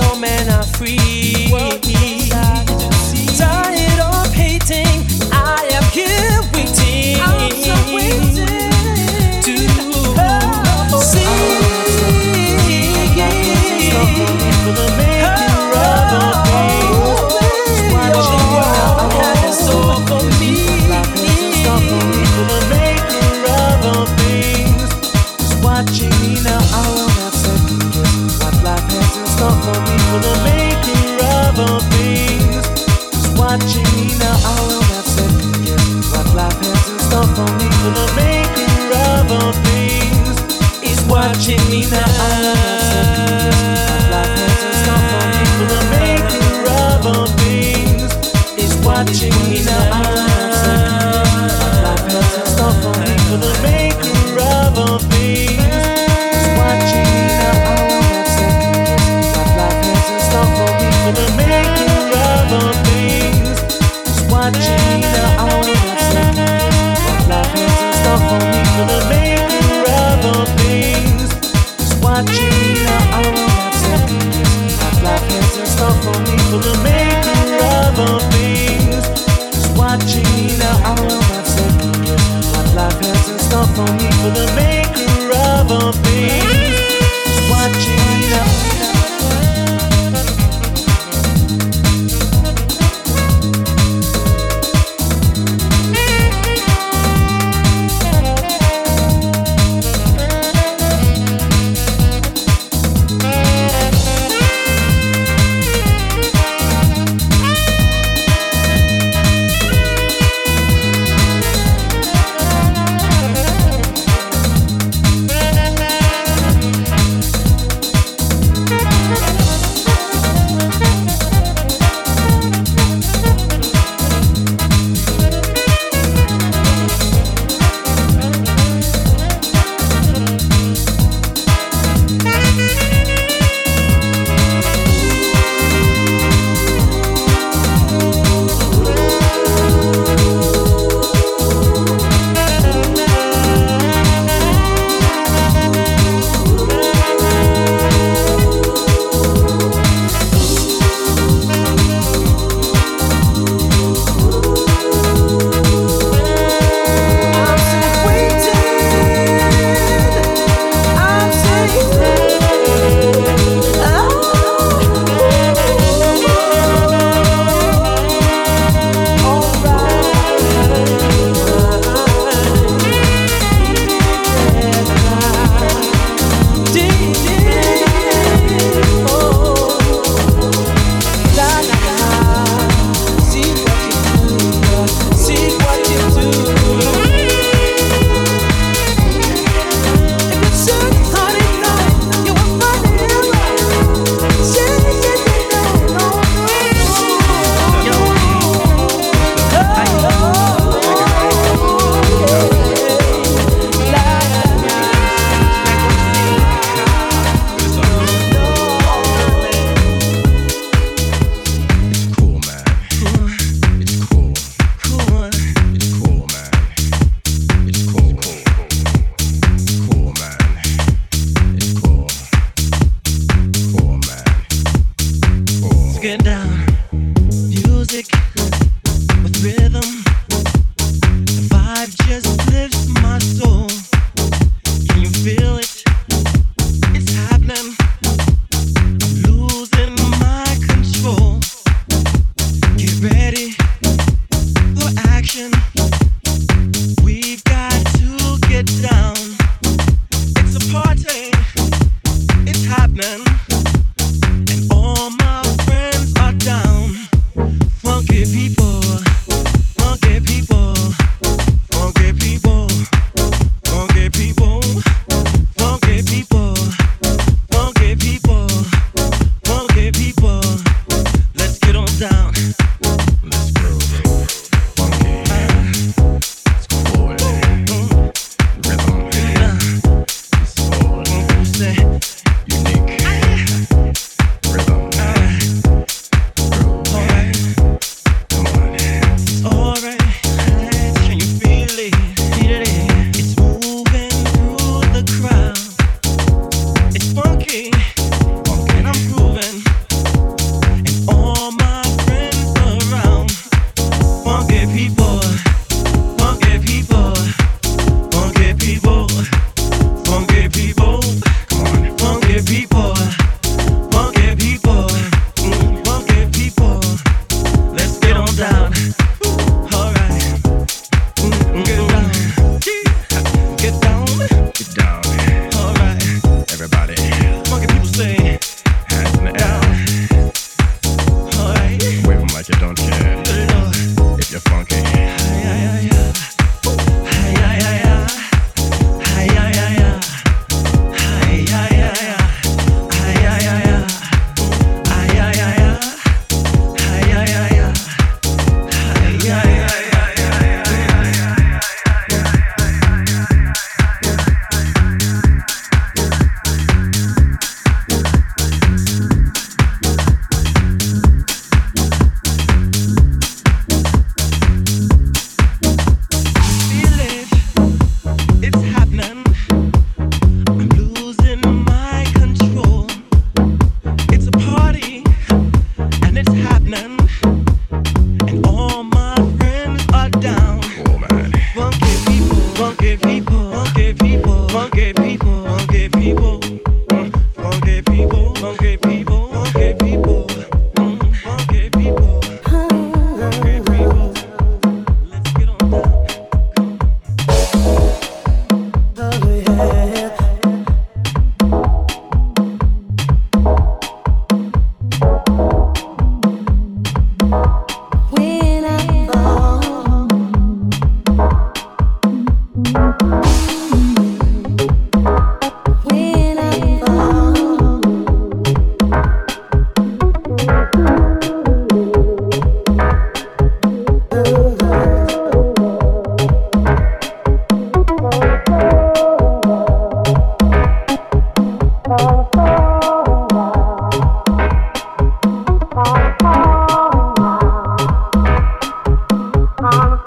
so men are free.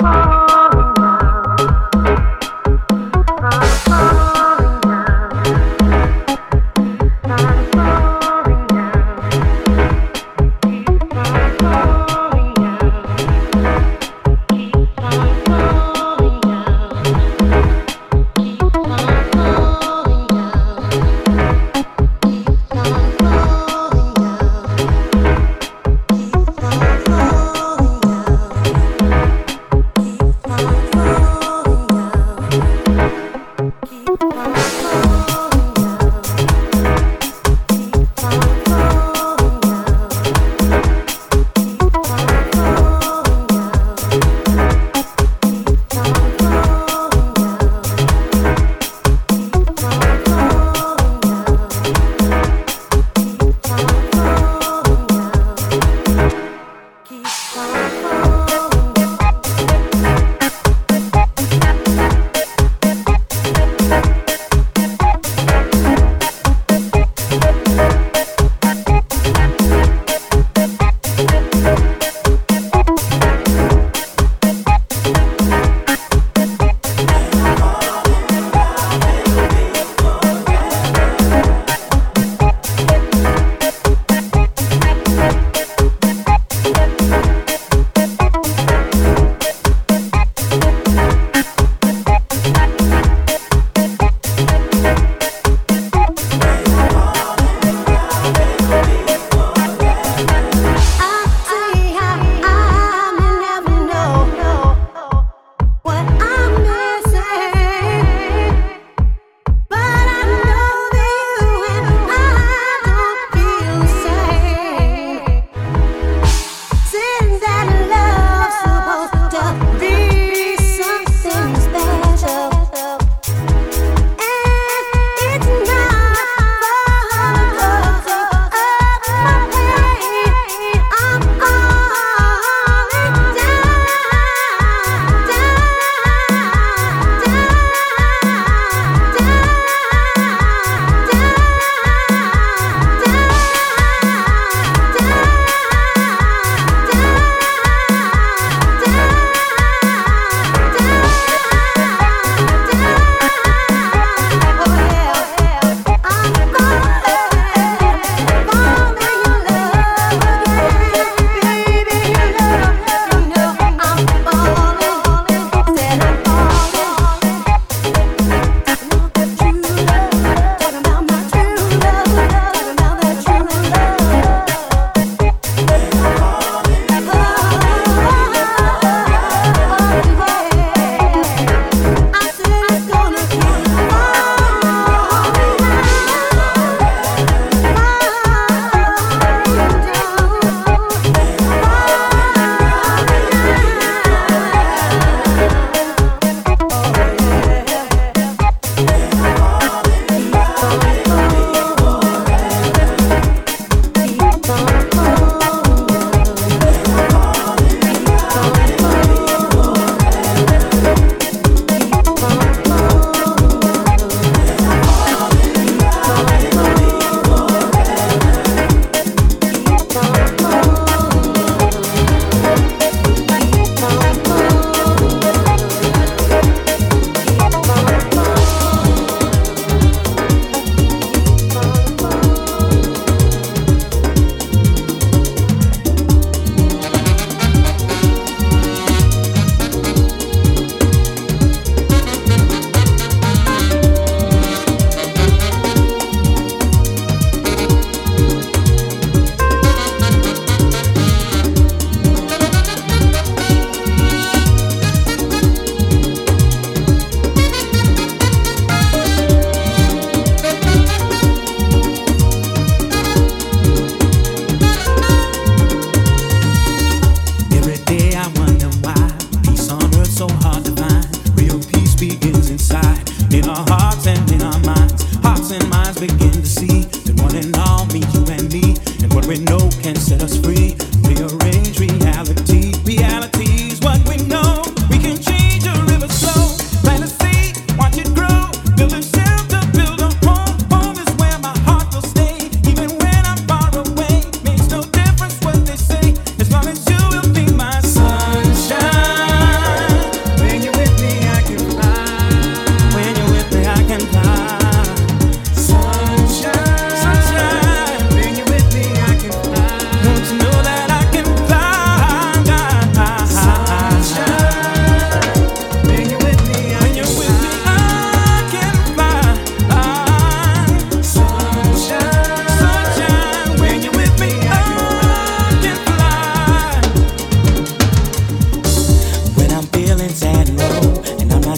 Bye.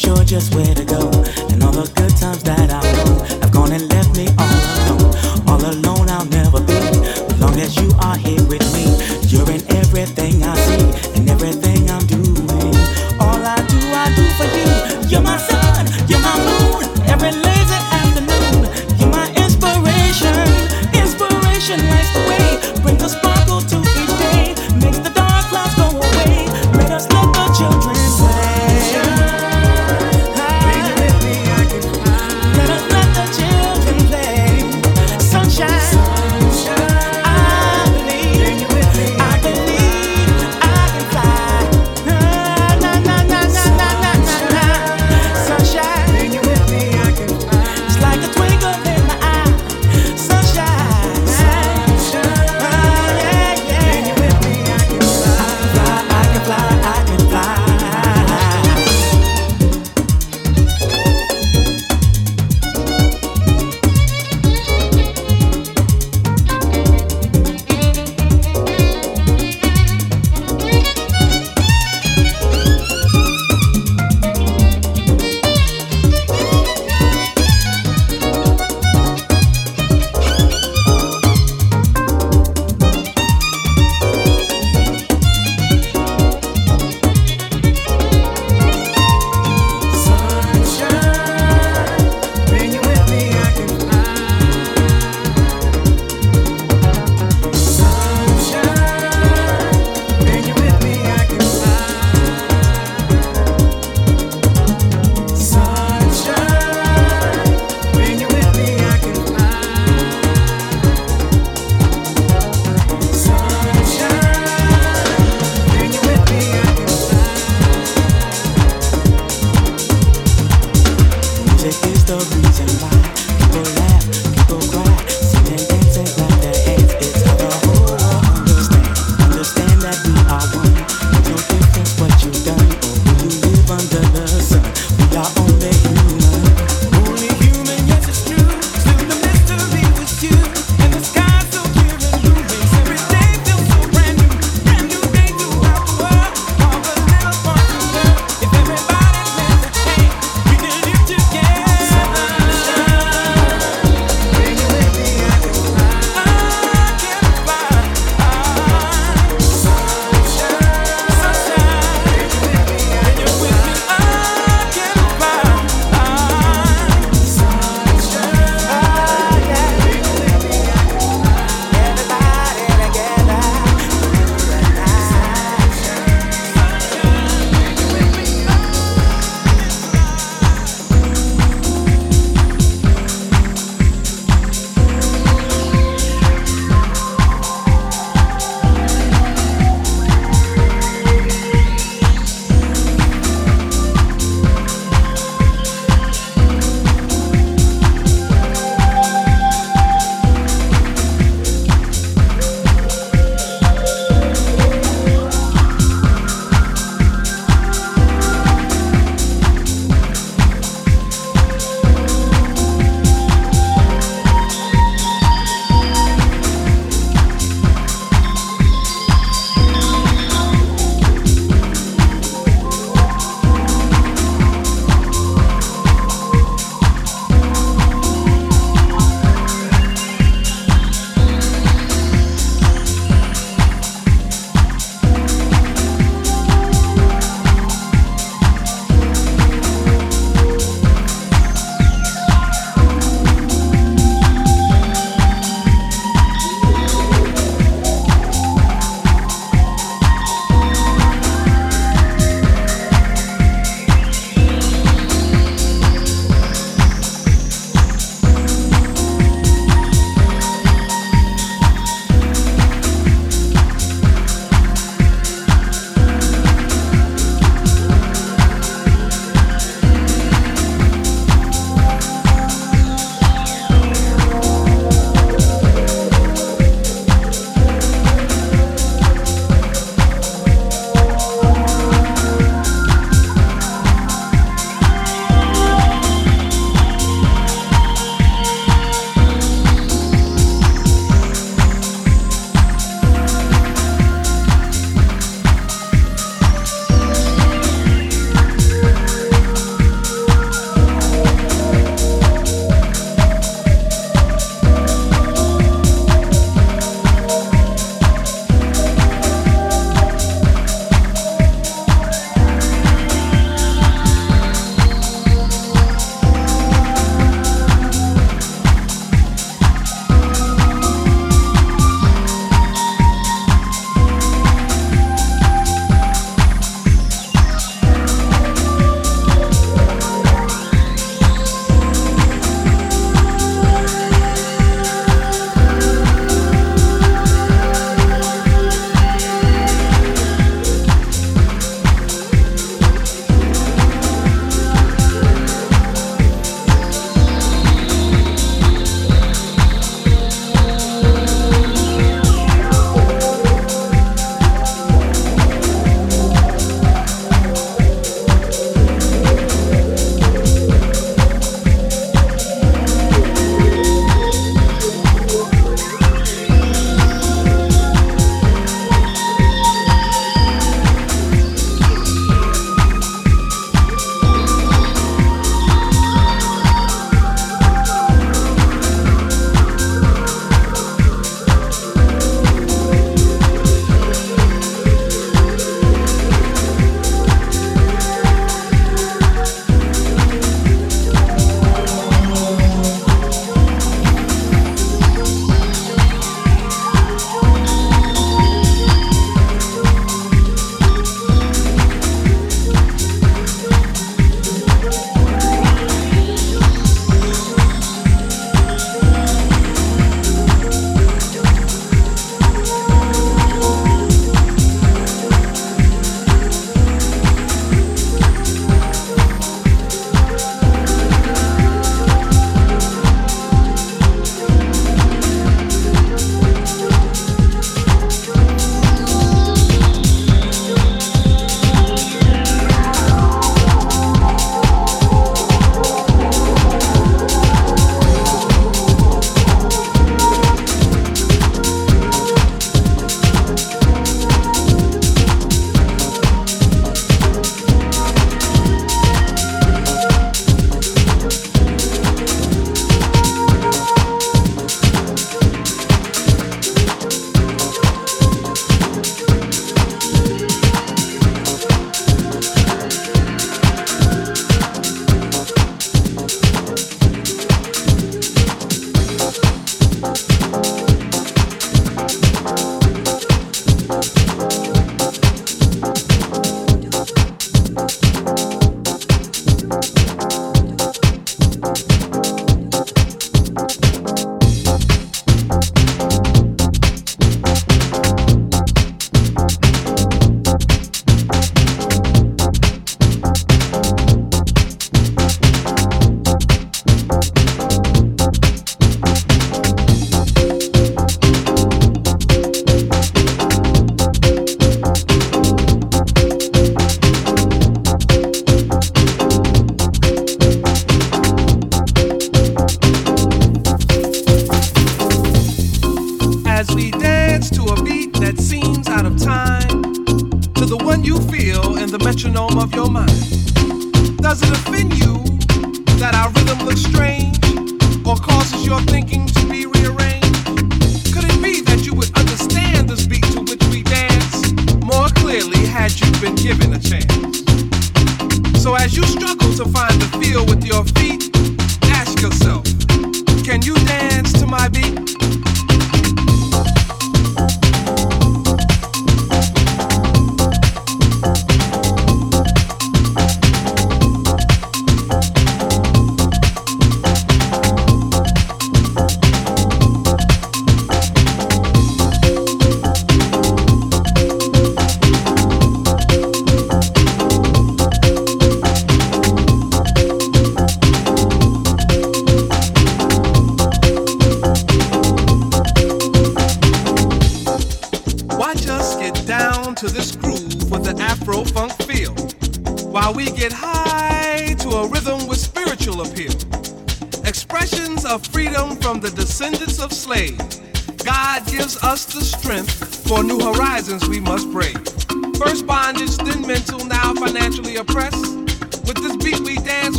sure just where to go. And all those good times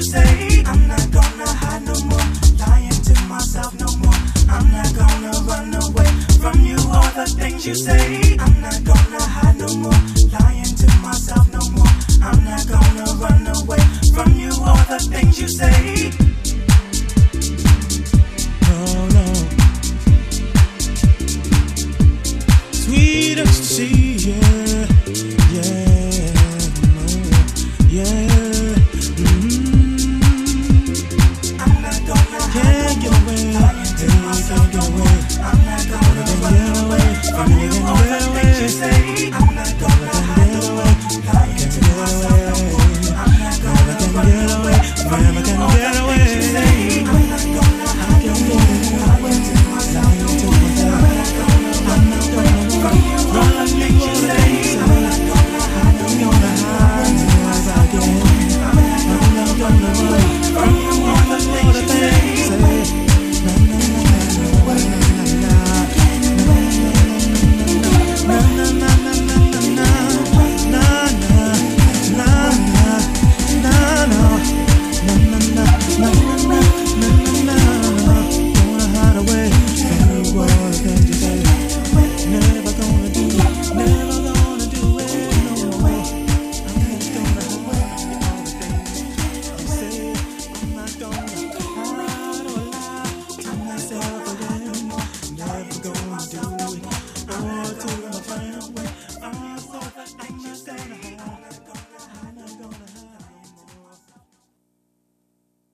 you say.